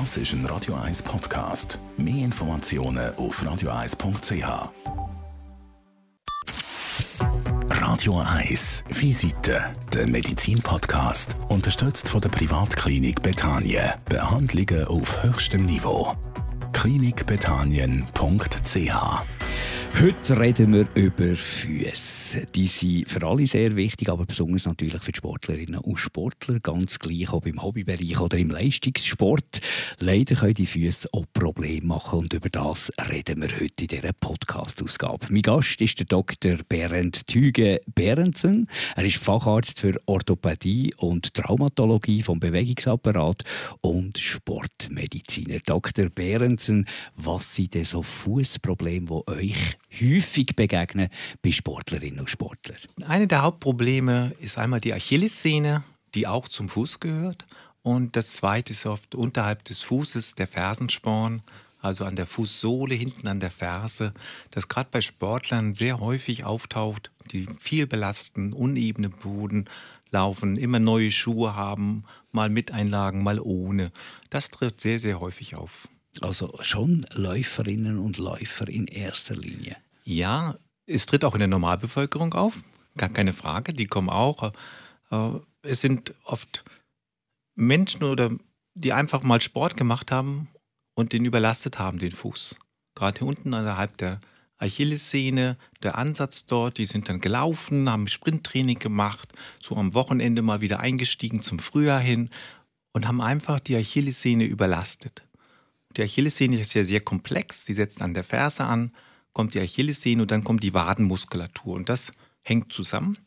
Das ist ein Radio 1 Podcast. Mehr Informationen auf radio1.ch. Radio 1 Visite, der Medizin-Podcast, unterstützt von der Privatklinik Betanien. Behandlungen auf höchstem Niveau. klinikbetanien.ch Heute reden wir über Füße. Die sind für alle sehr wichtig, aber besonders natürlich für die Sportlerinnen und Sportler, ganz gleich ob im Hobbybereich oder im Leistungssport. Leider können die Füße auch Probleme machen und über das reden wir heute in dieser Podcast-Ausgabe. Mein Gast ist der Dr. Berend Thüge Berendsen. Er ist Facharzt für Orthopädie und Traumatologie vom Bewegungsapparat und Sportmediziner. Dr. Berendsen, was sind denn so Fußprobleme, die euch häufig begegnen bei Sportlerinnen und Sportlern? Eine der Hauptprobleme ist einmal die Achillessehne, die auch zum Fuß gehört. Und das zweite ist oft unterhalb des Fußes der Fersensporn, also an der Fußsohle, hinten an der Ferse, das gerade bei Sportlern sehr häufig auftaucht, die viel belasten, unebene Boden laufen, immer neue Schuhe haben, mal mit Einlagen, mal ohne. Das tritt sehr, sehr häufig auf. Also schon Läuferinnen und Läufer in erster Linie. Ja, es tritt auch in der Normalbevölkerung auf, gar keine Frage, die kommen auch. Äh, es sind oft Menschen oder die einfach mal Sport gemacht haben und den überlastet haben, den Fuß. Gerade hier unten unterhalb der Achillessehne, der Ansatz dort, die sind dann gelaufen, haben Sprinttraining gemacht, so am Wochenende mal wieder eingestiegen zum Frühjahr hin und haben einfach die Achillessehne überlastet. Die Achillessehne ist ja sehr komplex, sie setzt an der Ferse an, kommt die Achillessehne und dann kommt die Wadenmuskulatur und das hängt zusammen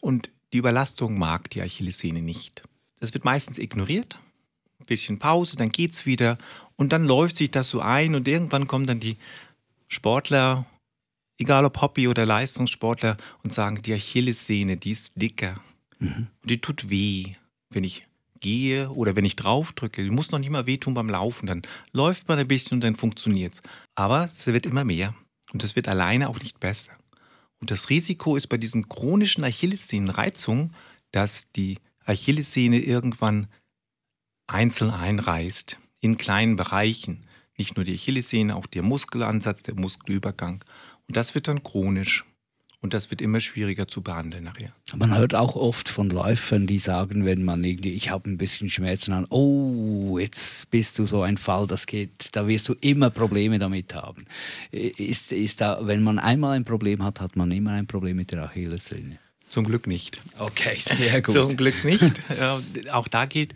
und die Überlastung mag die Achillessehne nicht. Das wird meistens ignoriert, ein bisschen Pause, dann geht's wieder und dann läuft sich das so ein und irgendwann kommen dann die Sportler, egal ob Hobby oder Leistungssportler, und sagen, die Achillessehne, die ist dicker. Mhm. Die tut weh, wenn ich gehe oder wenn ich draufdrücke. Muss noch nicht mal wehtun beim Laufen. Dann läuft man ein bisschen und dann funktioniert es. Aber es wird immer mehr. Und das wird alleine auch nicht besser. Und das Risiko ist bei diesen chronischen Achillessehnenreizungen, dass die Achillessehne irgendwann einzeln einreißt, in kleinen Bereichen. Nicht nur die Achillessehne, auch der Muskelansatz, der Muskelübergang. Und das wird dann chronisch. Und das wird immer schwieriger zu behandeln nachher. Man hört auch oft von Läufern, die sagen, wenn man irgendwie, ich habe ein bisschen Schmerzen an, oh, jetzt bist du so ein Fall, das geht, da wirst du immer Probleme damit haben. Ist, ist da, wenn man einmal ein Problem hat, hat man immer ein Problem mit der Achillessehne? Zum Glück nicht. Okay, sehr gut. Zum Glück nicht. auch da geht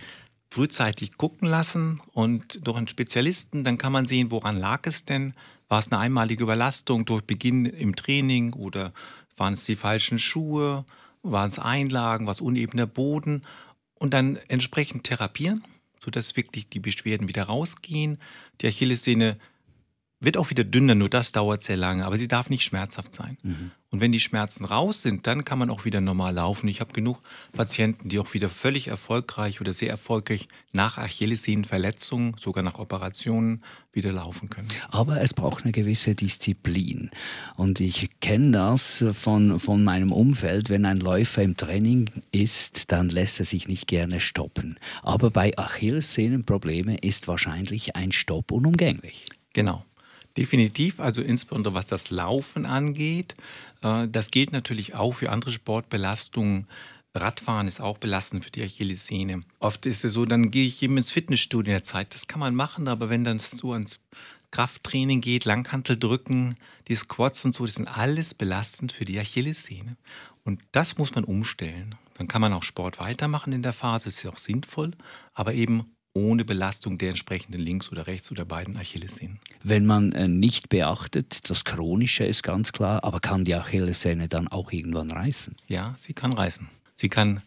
frühzeitig gucken lassen und durch einen Spezialisten, dann kann man sehen, woran lag es denn. War es eine einmalige Überlastung durch Beginn im Training oder waren es die falschen Schuhe? Waren es Einlagen? War es unebener Boden? Und dann entsprechend therapieren, sodass wirklich die Beschwerden wieder rausgehen. Die Achillessehne wird auch wieder dünner, nur das dauert sehr lange, aber sie darf nicht schmerzhaft sein. Mhm. Und wenn die Schmerzen raus sind, dann kann man auch wieder normal laufen. Ich habe genug Patienten, die auch wieder völlig erfolgreich oder sehr erfolgreich nach Achillessehnenverletzungen, sogar nach Operationen, wieder laufen können. Aber es braucht eine gewisse Disziplin. Und ich kenne das von, von meinem Umfeld. Wenn ein Läufer im Training ist, dann lässt er sich nicht gerne stoppen. Aber bei Achillessehnenproblemen ist wahrscheinlich ein Stopp unumgänglich. Genau. Definitiv, also insbesondere was das Laufen angeht. Äh, das gilt natürlich auch für andere Sportbelastungen. Radfahren ist auch belastend für die Achillessehne. Oft ist es so, dann gehe ich eben ins Fitnessstudio in der Zeit. Das kann man machen, aber wenn dann so ans Krafttraining geht, Langhantel drücken, die Squats und so, das sind alles belastend für die Achillessehne. Und das muss man umstellen. Dann kann man auch Sport weitermachen in der Phase, ist ja auch sinnvoll, aber eben ohne Belastung der entsprechenden links oder rechts oder beiden Achillessehnen. Wenn man äh, nicht beachtet, das Chronische ist ganz klar, aber kann die Achillessehne dann auch irgendwann reißen? Ja, sie kann reißen. Sie kann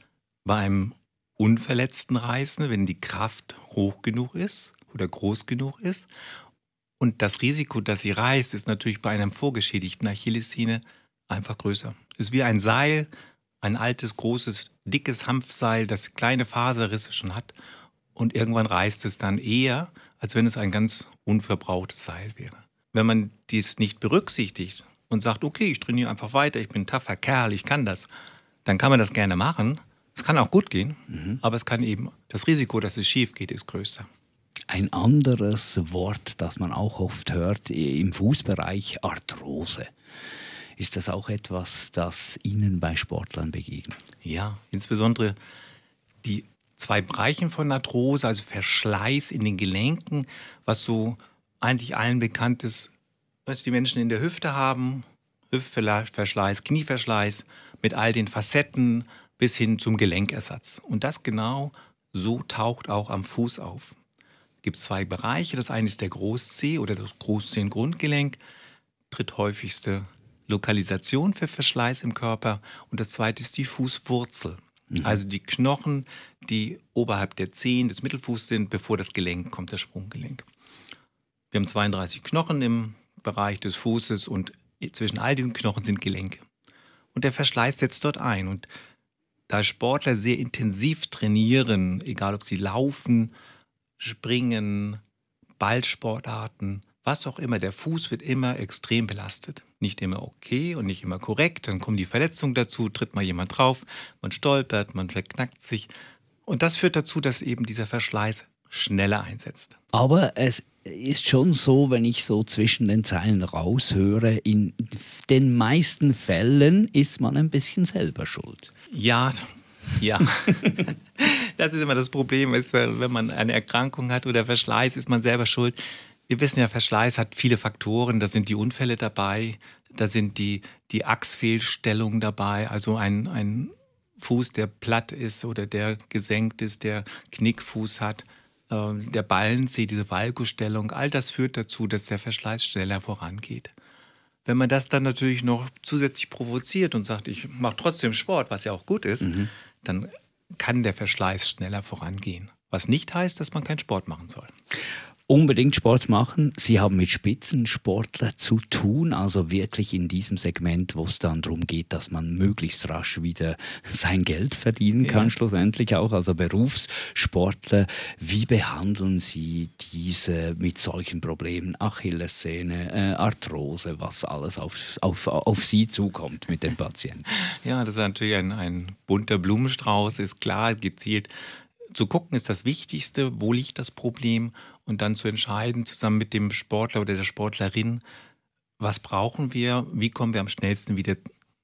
bei einem Unverletzten reißen, wenn die Kraft hoch genug ist oder groß genug ist. Und das Risiko, dass sie reißt, ist natürlich bei einem vorgeschädigten Achillessehne einfach größer. Es ist wie ein Seil, ein altes, großes, dickes Hanfseil, das kleine Faserrisse schon hat und irgendwann reißt es dann eher, als wenn es ein ganz unverbrauchtes Seil wäre. Wenn man dies nicht berücksichtigt und sagt, okay, ich trainiere einfach weiter, ich bin ein taffer Kerl, ich kann das, dann kann man das gerne machen. Es kann auch gut gehen, mhm. aber es kann eben, das Risiko, dass es schief geht, ist größer. Ein anderes Wort, das man auch oft hört im Fußbereich, Arthrose. Ist das auch etwas, das Ihnen bei Sportlern begegnet? Ja, insbesondere die zwei Bereiche von Arthrose, also Verschleiß in den Gelenken, was so eigentlich allen bekannt ist, was die Menschen in der Hüfte haben, Hüftverschleiß, Knieverschleiß mit all den Facetten bis hin zum Gelenkersatz. Und das genau so taucht auch am Fuß auf. Es gibt zwei Bereiche. Das eine ist der Großzeh oder das Großzehengrundgelenk, dritthäufigste Lokalisation für Verschleiß im Körper. Und das zweite ist die Fußwurzel. Mhm. Also die Knochen, die oberhalb der Zehen des Mittelfußs sind, bevor das Gelenk kommt, das Sprunggelenk. Wir haben 32 Knochen im Bereich des Fußes und zwischen all diesen Knochen sind Gelenke. Und der Verschleiß setzt dort ein. Und da Sportler sehr intensiv trainieren, egal ob sie laufen, springen, Ballsportarten, was auch immer, der Fuß wird immer extrem belastet. Nicht immer okay und nicht immer korrekt. Dann kommen die Verletzungen dazu, tritt mal jemand drauf, man stolpert, man verknackt sich. Und das führt dazu, dass eben dieser Verschleiß schneller einsetzt. Aber es ist schon so, wenn ich so zwischen den Zeilen raushöre, in den meisten Fällen ist man ein bisschen selber schuld. Ja, ja. das ist immer das Problem, ist, äh, wenn man eine Erkrankung hat oder Verschleiß, ist man selber schuld. Wir wissen ja, Verschleiß hat viele Faktoren. Da sind die Unfälle dabei, da sind die, die Achsfehlstellungen dabei, also ein, ein Fuß, der platt ist oder der gesenkt ist, der Knickfuß hat, äh, der Ballensee, diese Valgus-Stellung, all das führt dazu, dass der Verschleiß schneller vorangeht. Wenn man das dann natürlich noch zusätzlich provoziert und sagt, ich mache trotzdem Sport, was ja auch gut ist, mhm. dann kann der Verschleiß schneller vorangehen. Was nicht heißt, dass man keinen Sport machen soll unbedingt Sport machen. Sie haben mit Spitzensportlern zu tun, also wirklich in diesem Segment, wo es dann darum geht, dass man möglichst rasch wieder sein Geld verdienen kann, ja. schlussendlich auch. Also Berufssportler, wie behandeln Sie diese mit solchen Problemen, Achillessehne, äh, Arthrose, was alles auf, auf, auf Sie zukommt mit den Patienten? Ja, das ist natürlich ein, ein bunter Blumenstrauß, ist klar, gezielt zu gucken ist das Wichtigste, wo liegt das Problem und dann zu entscheiden, zusammen mit dem Sportler oder der Sportlerin, was brauchen wir, wie kommen wir am schnellsten wieder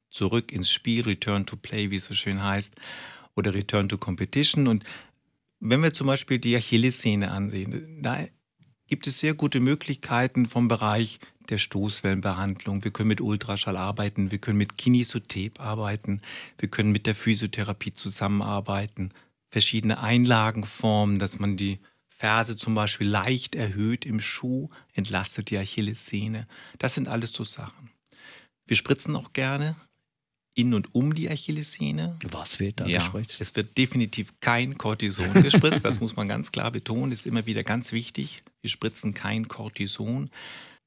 zurück ins Spiel, Return to Play, wie es so schön heißt, oder Return to Competition. Und wenn wir zum Beispiel die Achillessehne ansehen, da gibt es sehr gute Möglichkeiten vom Bereich der Stoßwellenbehandlung. Wir können mit Ultraschall arbeiten, wir können mit Kinesotep arbeiten, wir können mit der Physiotherapie zusammenarbeiten, verschiedene Einlagenformen, dass man die Ferse zum Beispiel leicht erhöht im Schuh, entlastet die Achillessehne. Das sind alles so Sachen. Wir spritzen auch gerne in und um die Achillessehne. Was wird da ja, gespritzt? Es wird definitiv kein Cortison gespritzt, das muss man ganz klar betonen, ist immer wieder ganz wichtig. Wir spritzen kein Cortison.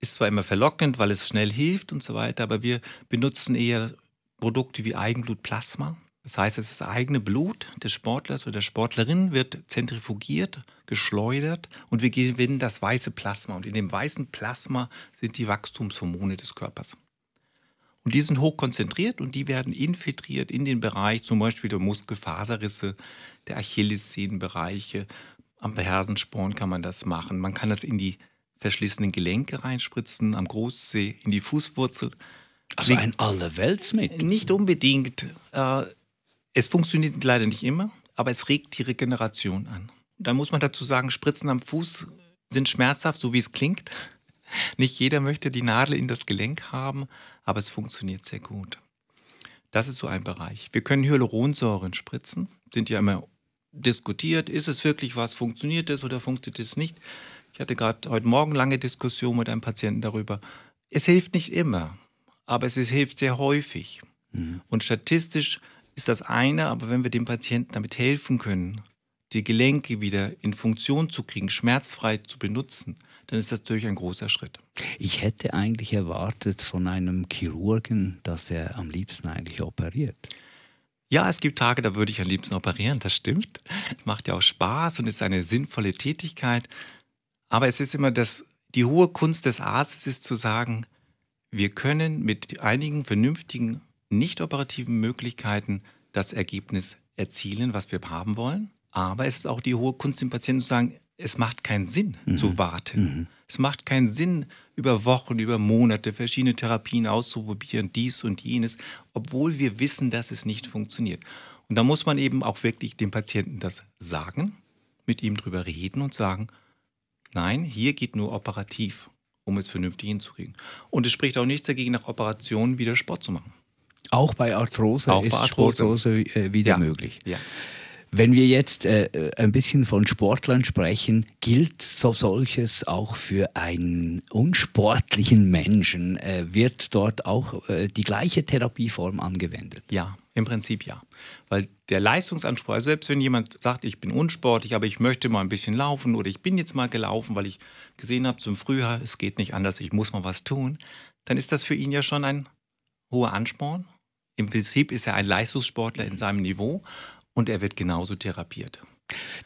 Ist zwar immer verlockend, weil es schnell hilft und so weiter, aber wir benutzen eher Produkte wie Eigenblutplasma. Das heißt, das eigene Blut des Sportlers oder der Sportlerin wird zentrifugiert, geschleudert und wir gewinnen das weiße Plasma. Und in dem weißen Plasma sind die Wachstumshormone des Körpers. Und die sind hochkonzentriert und die werden infiltriert in den Bereich zum Beispiel der Muskelfaserrisse, der Achillessehnenbereiche. Am Fersensporn kann man das machen. Man kann das in die verschlissenen Gelenke reinspritzen, am Großzeh, in die Fußwurzel. Also ein Allerweltsmittel? Nicht unbedingt. Es funktioniert leider nicht immer, aber es regt die Regeneration an. Da muss man dazu sagen, Spritzen am Fuß sind schmerzhaft, so wie es klingt. Nicht jeder möchte die Nadel in das Gelenk haben, aber es funktioniert sehr gut. Das ist so ein Bereich. Wir können Hyaluronsäuren spritzen, sind ja immer diskutiert, ist es wirklich was, funktioniert es oder funktioniert es nicht. Ich hatte gerade heute Morgen lange Diskussion mit einem Patienten darüber. Es hilft nicht immer, aber es hilft sehr häufig. Mhm. Und statistisch ist das eine, aber wenn wir dem Patienten damit helfen können, die Gelenke wieder in Funktion zu kriegen, schmerzfrei zu benutzen, dann ist das natürlich ein großer Schritt. Ich hätte eigentlich erwartet von einem Chirurgen, dass er am liebsten eigentlich operiert. Ja, es gibt Tage, da würde ich am liebsten operieren, das stimmt. Macht ja auch Spaß und ist eine sinnvolle Tätigkeit. Aber es ist immer das, die hohe Kunst des Arztes ist zu sagen, wir können mit einigen vernünftigen nicht operativen Möglichkeiten das Ergebnis erzielen, was wir haben wollen. Aber es ist auch die hohe Kunst, dem Patienten zu sagen, es macht keinen Sinn mhm. zu warten. Mhm. Es macht keinen Sinn, über Wochen, über Monate verschiedene Therapien auszuprobieren, dies und jenes, obwohl wir wissen, dass es nicht funktioniert. Und da muss man eben auch wirklich dem Patienten das sagen, mit ihm drüber reden und sagen, nein, hier geht nur operativ, um es vernünftig hinzukriegen. Und es spricht auch nichts dagegen, nach Operationen wieder Sport zu machen. Auch bei Arthrose auch ist bei Arthrose. Sportose äh, wieder ja. möglich. Ja. Wenn wir jetzt äh, ein bisschen von Sportlern sprechen, gilt so solches auch für einen unsportlichen Menschen? Äh, wird dort auch äh, die gleiche Therapieform angewendet? Ja, im Prinzip ja. Weil der Leistungsanspruch, also selbst wenn jemand sagt, ich bin unsportlich, aber ich möchte mal ein bisschen laufen oder ich bin jetzt mal gelaufen, weil ich gesehen habe zum Frühjahr, es geht nicht anders, ich muss mal was tun, dann ist das für ihn ja schon ein hoher Ansporn. Im Prinzip ist er ein Leistungssportler in seinem Niveau und er wird genauso therapiert.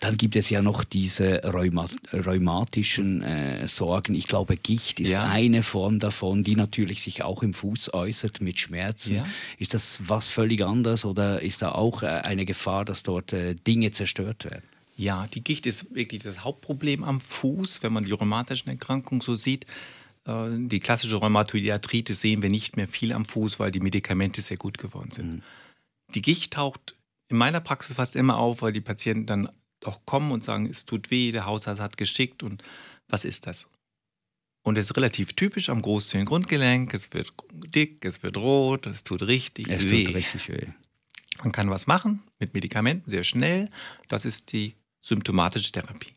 Dann gibt es ja noch diese Rheuma rheumatischen äh, Sorgen. Ich glaube, Gicht ist ja. eine Form davon, die natürlich sich auch im Fuß äußert mit Schmerzen. Ja. Ist das was völlig anderes oder ist da auch äh, eine Gefahr, dass dort äh, Dinge zerstört werden? Ja, die Gicht ist wirklich das Hauptproblem am Fuß, wenn man die rheumatischen Erkrankungen so sieht. Äh, die klassische Rheumatoide Arthritis sehen wir nicht mehr viel am Fuß, weil die Medikamente sehr gut geworden sind. Mhm. Die Gicht taucht in meiner Praxis fast immer auf, weil die Patienten dann auch kommen und sagen, es tut weh, der Hausarzt hat geschickt und was ist das? Und es ist relativ typisch am Großzehengrundgelenk. Es wird dick, es wird rot, es tut richtig es weh. Tut richtig weh. Man kann was machen mit Medikamenten sehr schnell. Das ist die symptomatische Therapie.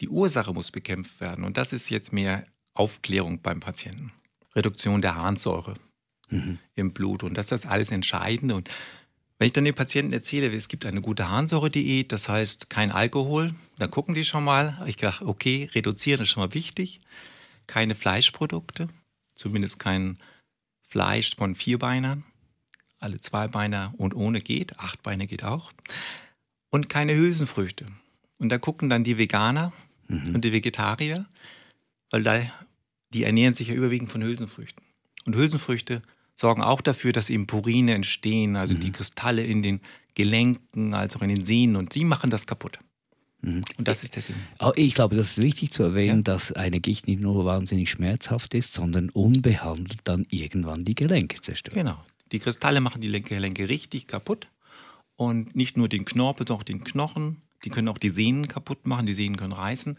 Die Ursache muss bekämpft werden und das ist jetzt mehr Aufklärung beim Patienten. Reduktion der Harnsäure mhm. im Blut und das ist das alles Entscheidende. Und wenn ich dann den Patienten erzähle, es gibt eine gute Harnsäure-Diät, das heißt kein Alkohol, dann gucken die schon mal. Ich dachte, okay, reduzieren ist schon mal wichtig. Keine Fleischprodukte, zumindest kein Fleisch von Vierbeinern. Alle Zweibeiner und ohne geht, acht Beine geht auch. Und keine Hülsenfrüchte. Und da gucken dann die Veganer mhm. und die Vegetarier, weil da, die ernähren sich ja überwiegend von Hülsenfrüchten. Und Hülsenfrüchte sorgen auch dafür, dass eben Purine entstehen, also mhm. die Kristalle in den Gelenken, als auch in den Sehnen und die machen das kaputt. Mhm. Und das ist der Sinn. Ich glaube, das ist wichtig zu erwähnen, ja. dass eine Gicht nicht nur wahnsinnig schmerzhaft ist, sondern unbehandelt dann irgendwann die Gelenke zerstört. Genau. Die Kristalle machen die Gelenke richtig kaputt. Und nicht nur den Knorpel, sondern auch den Knochen. Die können auch die Sehnen kaputt machen, die Sehnen können reißen.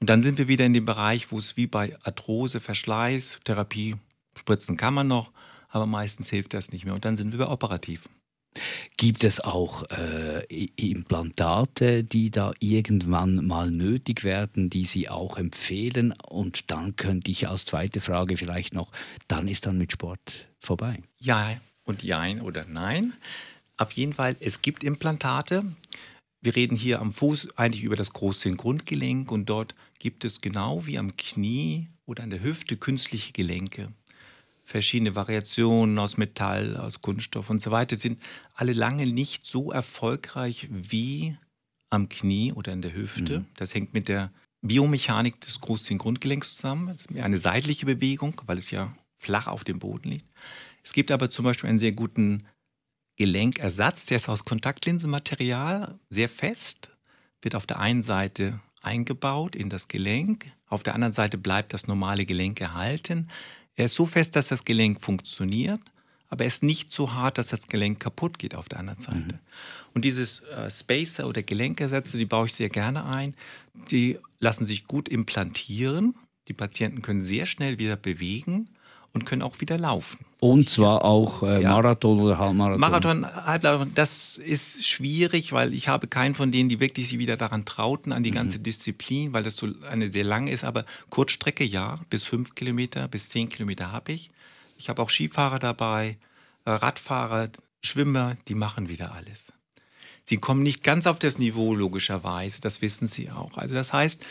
Und dann sind wir wieder in dem Bereich, wo es wie bei Arthrose, Verschleiß, Therapie, spritzen kann man noch, aber meistens hilft das nicht mehr und dann sind wir bei operativ. Gibt es auch äh, Implantate, die da irgendwann mal nötig werden, die Sie auch empfehlen? Und dann könnte ich als zweite Frage vielleicht noch, dann ist dann mit Sport vorbei. Ja und jein oder nein. Auf jeden Fall, es gibt Implantate. Wir reden hier am Fuß eigentlich über das große Grundgelenk und dort gibt es genau wie am Knie oder an der Hüfte künstliche Gelenke verschiedene Variationen aus Metall, aus Kunststoff und so weiter, sind alle lange nicht so erfolgreich wie am Knie oder in der Hüfte. Mhm. Das hängt mit der Biomechanik des Großzehengrundgelenks zusammen. Das ist mehr eine seitliche Bewegung, weil es ja flach auf dem Boden liegt. Es gibt aber zum Beispiel einen sehr guten Gelenkersatz, der ist aus Kontaktlinsenmaterial, sehr fest, wird auf der einen Seite eingebaut in das Gelenk, auf der anderen Seite bleibt das normale Gelenk erhalten. Er ist so fest, dass das Gelenk funktioniert, aber er ist nicht so hart, dass das Gelenk kaputt geht auf der anderen Seite. Mhm. Und dieses äh, Spacer oder Gelenkersätze, die baue ich sehr gerne ein. Die lassen sich gut implantieren. Die Patienten können sehr schnell wieder bewegen und können auch wieder laufen. Und zwar auch äh, Marathon oder Halbmarathon? Marathon, Halbmarathon, das ist schwierig, weil ich habe keinen von denen, die wirklich sich wieder daran trauten, an die mhm. ganze Disziplin, weil das so eine sehr lange ist. Aber Kurzstrecke, ja, bis fünf Kilometer, bis zehn Kilometer habe ich. Ich habe auch Skifahrer dabei, äh, Radfahrer, Schwimmer, die machen wieder alles. Sie kommen nicht ganz auf das Niveau, logischerweise, das wissen sie auch. Also das heißt,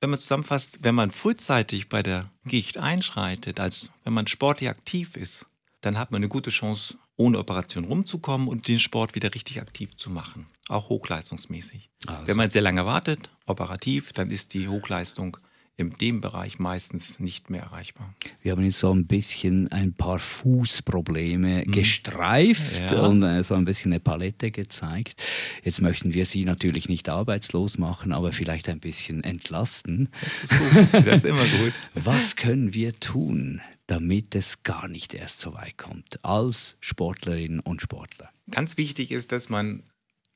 wenn man zusammenfasst, wenn man frühzeitig bei der Gicht einschreitet, als wenn man sportlich aktiv ist, dann hat man eine gute Chance, ohne Operation rumzukommen und den Sport wieder richtig aktiv zu machen, auch hochleistungsmäßig. Also. Wenn man sehr lange wartet, operativ, dann ist die Hochleistung in dem Bereich meistens nicht mehr erreichbar. Wir haben jetzt so ein bisschen ein paar Fußprobleme mhm. gestreift ja. und äh, so ein bisschen eine Palette gezeigt. Jetzt möchten wir Sie natürlich nicht arbeitslos machen, aber vielleicht ein bisschen entlasten. Das ist gut. Das ist immer gut. Was können wir tun, damit es gar nicht erst so weit kommt als Sportlerinnen und Sportler? Ganz wichtig ist, dass man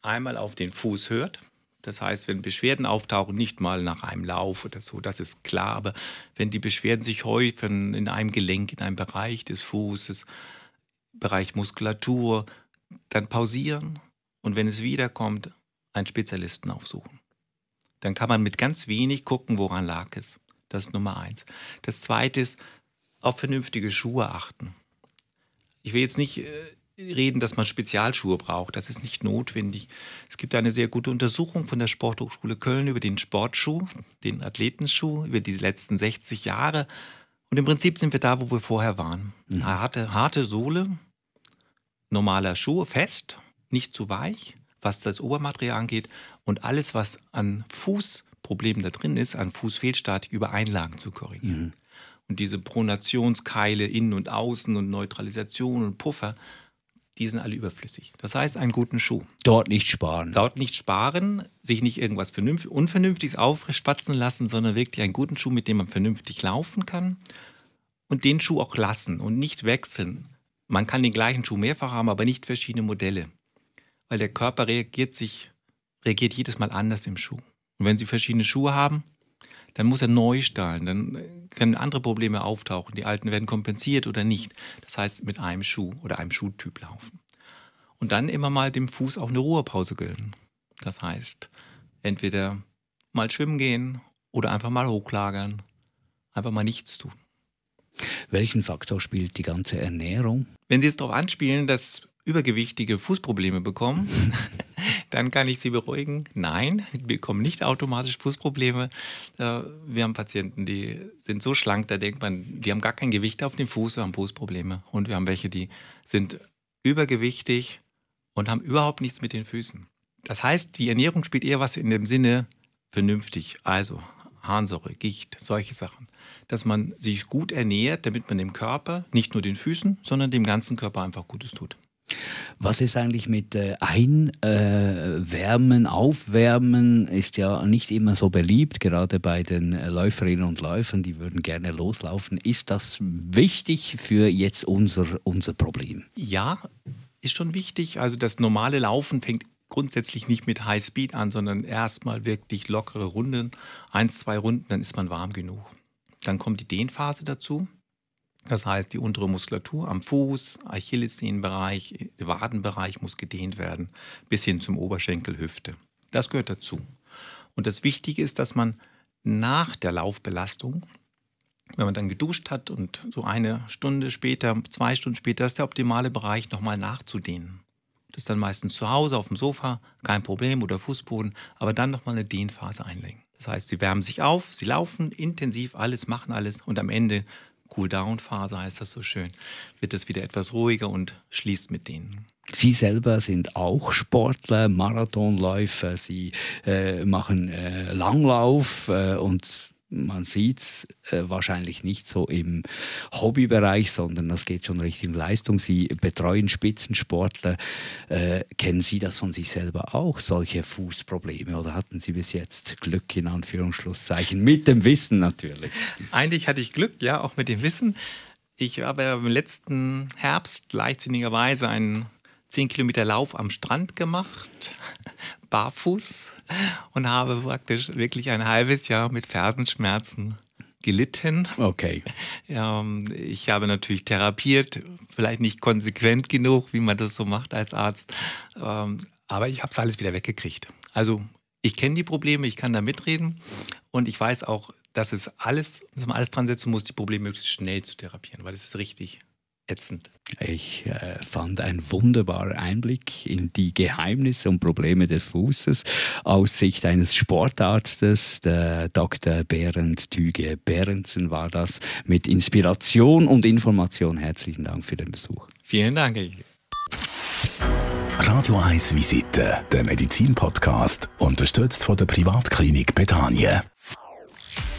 einmal auf den Fuß hört das heißt, wenn Beschwerden auftauchen, nicht mal nach einem Lauf oder so, das ist klar. Aber wenn die Beschwerden sich häufen in einem Gelenk, in einem Bereich des Fußes, Bereich Muskulatur, dann pausieren und wenn es wiederkommt, einen Spezialisten aufsuchen. Dann kann man mit ganz wenig gucken, woran lag es. Das ist Nummer eins. Das zweite ist, auf vernünftige Schuhe achten. Ich will jetzt nicht äh, reden, dass man Spezialschuhe braucht. Das ist nicht notwendig. Es gibt eine sehr gute Untersuchung von der Sporthochschule Köln über den Sportschuh, den Athletenschuh, über die letzten 60 Jahre. Und im Prinzip sind wir da, wo wir vorher waren. Mhm. Harte, harte Sohle, normaler Schuh, fest, nicht zu weich, was das Obermaterial angeht. Und alles, was an Fußproblemen da drin ist, an Fußfehlstatik über Einlagen zu korrigieren. Mhm. Und diese Pronationskeile innen und außen und Neutralisation und Puffer, die sind alle überflüssig. Das heißt, einen guten Schuh. Dort nicht sparen. Dort nicht sparen, sich nicht irgendwas Unvernünftiges aufspatzen lassen, sondern wirklich einen guten Schuh, mit dem man vernünftig laufen kann. Und den Schuh auch lassen und nicht wechseln. Man kann den gleichen Schuh mehrfach haben, aber nicht verschiedene Modelle. Weil der Körper reagiert sich, reagiert jedes Mal anders im Schuh. Und wenn Sie verschiedene Schuhe haben, dann muss er neu stahlen. Dann können andere Probleme auftauchen. Die alten werden kompensiert oder nicht. Das heißt, mit einem Schuh oder einem Schuhtyp laufen. Und dann immer mal dem Fuß auch eine Ruhepause gönnen. Das heißt, entweder mal schwimmen gehen oder einfach mal hochlagern. Einfach mal nichts tun. Welchen Faktor spielt die ganze Ernährung? Wenn Sie es darauf anspielen, dass Übergewichtige Fußprobleme bekommen, dann kann ich Sie beruhigen. Nein, die bekommen nicht automatisch Fußprobleme. Wir haben Patienten, die sind so schlank, da denkt man, die haben gar kein Gewicht auf dem Fuß, haben Fußprobleme. Und wir haben welche, die sind übergewichtig und haben überhaupt nichts mit den Füßen. Das heißt, die Ernährung spielt eher was in dem Sinne vernünftig. Also Harnsäure, Gicht, solche Sachen. Dass man sich gut ernährt, damit man dem Körper, nicht nur den Füßen, sondern dem ganzen Körper einfach Gutes tut. Was ist eigentlich mit äh, Einwärmen, Aufwärmen? Ist ja nicht immer so beliebt, gerade bei den Läuferinnen und Läufern, die würden gerne loslaufen. Ist das wichtig für jetzt unser, unser Problem? Ja, ist schon wichtig. Also das normale Laufen fängt grundsätzlich nicht mit High Speed an, sondern erstmal wirklich lockere Runden, eins, zwei Runden, dann ist man warm genug. Dann kommt die Dehnphase dazu. Das heißt, die untere Muskulatur am Fuß, Achillessehnenbereich, Wadenbereich muss gedehnt werden, bis hin zum Oberschenkel, Hüfte. Das gehört dazu. Und das Wichtige ist, dass man nach der Laufbelastung, wenn man dann geduscht hat und so eine Stunde später, zwei Stunden später, ist der optimale Bereich nochmal nachzudehnen. Das ist dann meistens zu Hause auf dem Sofa, kein Problem oder Fußboden, aber dann nochmal eine Dehnphase einlegen. Das heißt, sie wärmen sich auf, sie laufen intensiv alles, machen alles und am Ende Cool-Down-Phase heißt das so schön, wird es wieder etwas ruhiger und schließt mit denen. Sie selber sind auch Sportler, Marathonläufer, Sie äh, machen äh, Langlauf äh, und man sieht es äh, wahrscheinlich nicht so im Hobbybereich, sondern das geht schon Richtung Leistung. Sie betreuen Spitzensportler. Äh, kennen Sie das von sich selber auch, solche Fußprobleme? Oder hatten Sie bis jetzt Glück, in Anführungsschlusszeichen, mit dem Wissen natürlich? Eigentlich hatte ich Glück, ja, auch mit dem Wissen. Ich habe im letzten Herbst leichtsinnigerweise einen 10 Kilometer Lauf am Strand gemacht, barfuß und habe praktisch wirklich ein halbes Jahr mit Fersenschmerzen gelitten. Okay. Ja, ich habe natürlich therapiert, vielleicht nicht konsequent genug, wie man das so macht als Arzt, ähm, aber ich habe es alles wieder weggekriegt. Also ich kenne die Probleme, ich kann da mitreden und ich weiß auch, dass es alles, dass man alles dran setzen muss, die Probleme möglichst schnell zu therapieren, weil das ist richtig ätzend. Ich äh, fand einen wunderbaren Einblick in die Geheimnisse und Probleme des Fußes aus Sicht eines Sportarztes. Der Dr. Berend Tüge Berendsen war das mit Inspiration und Information. Herzlichen Dank für den Besuch. Vielen Dank. Radio 1 Visite, der Medizin-Podcast, unterstützt von der Privatklinik Bethanien.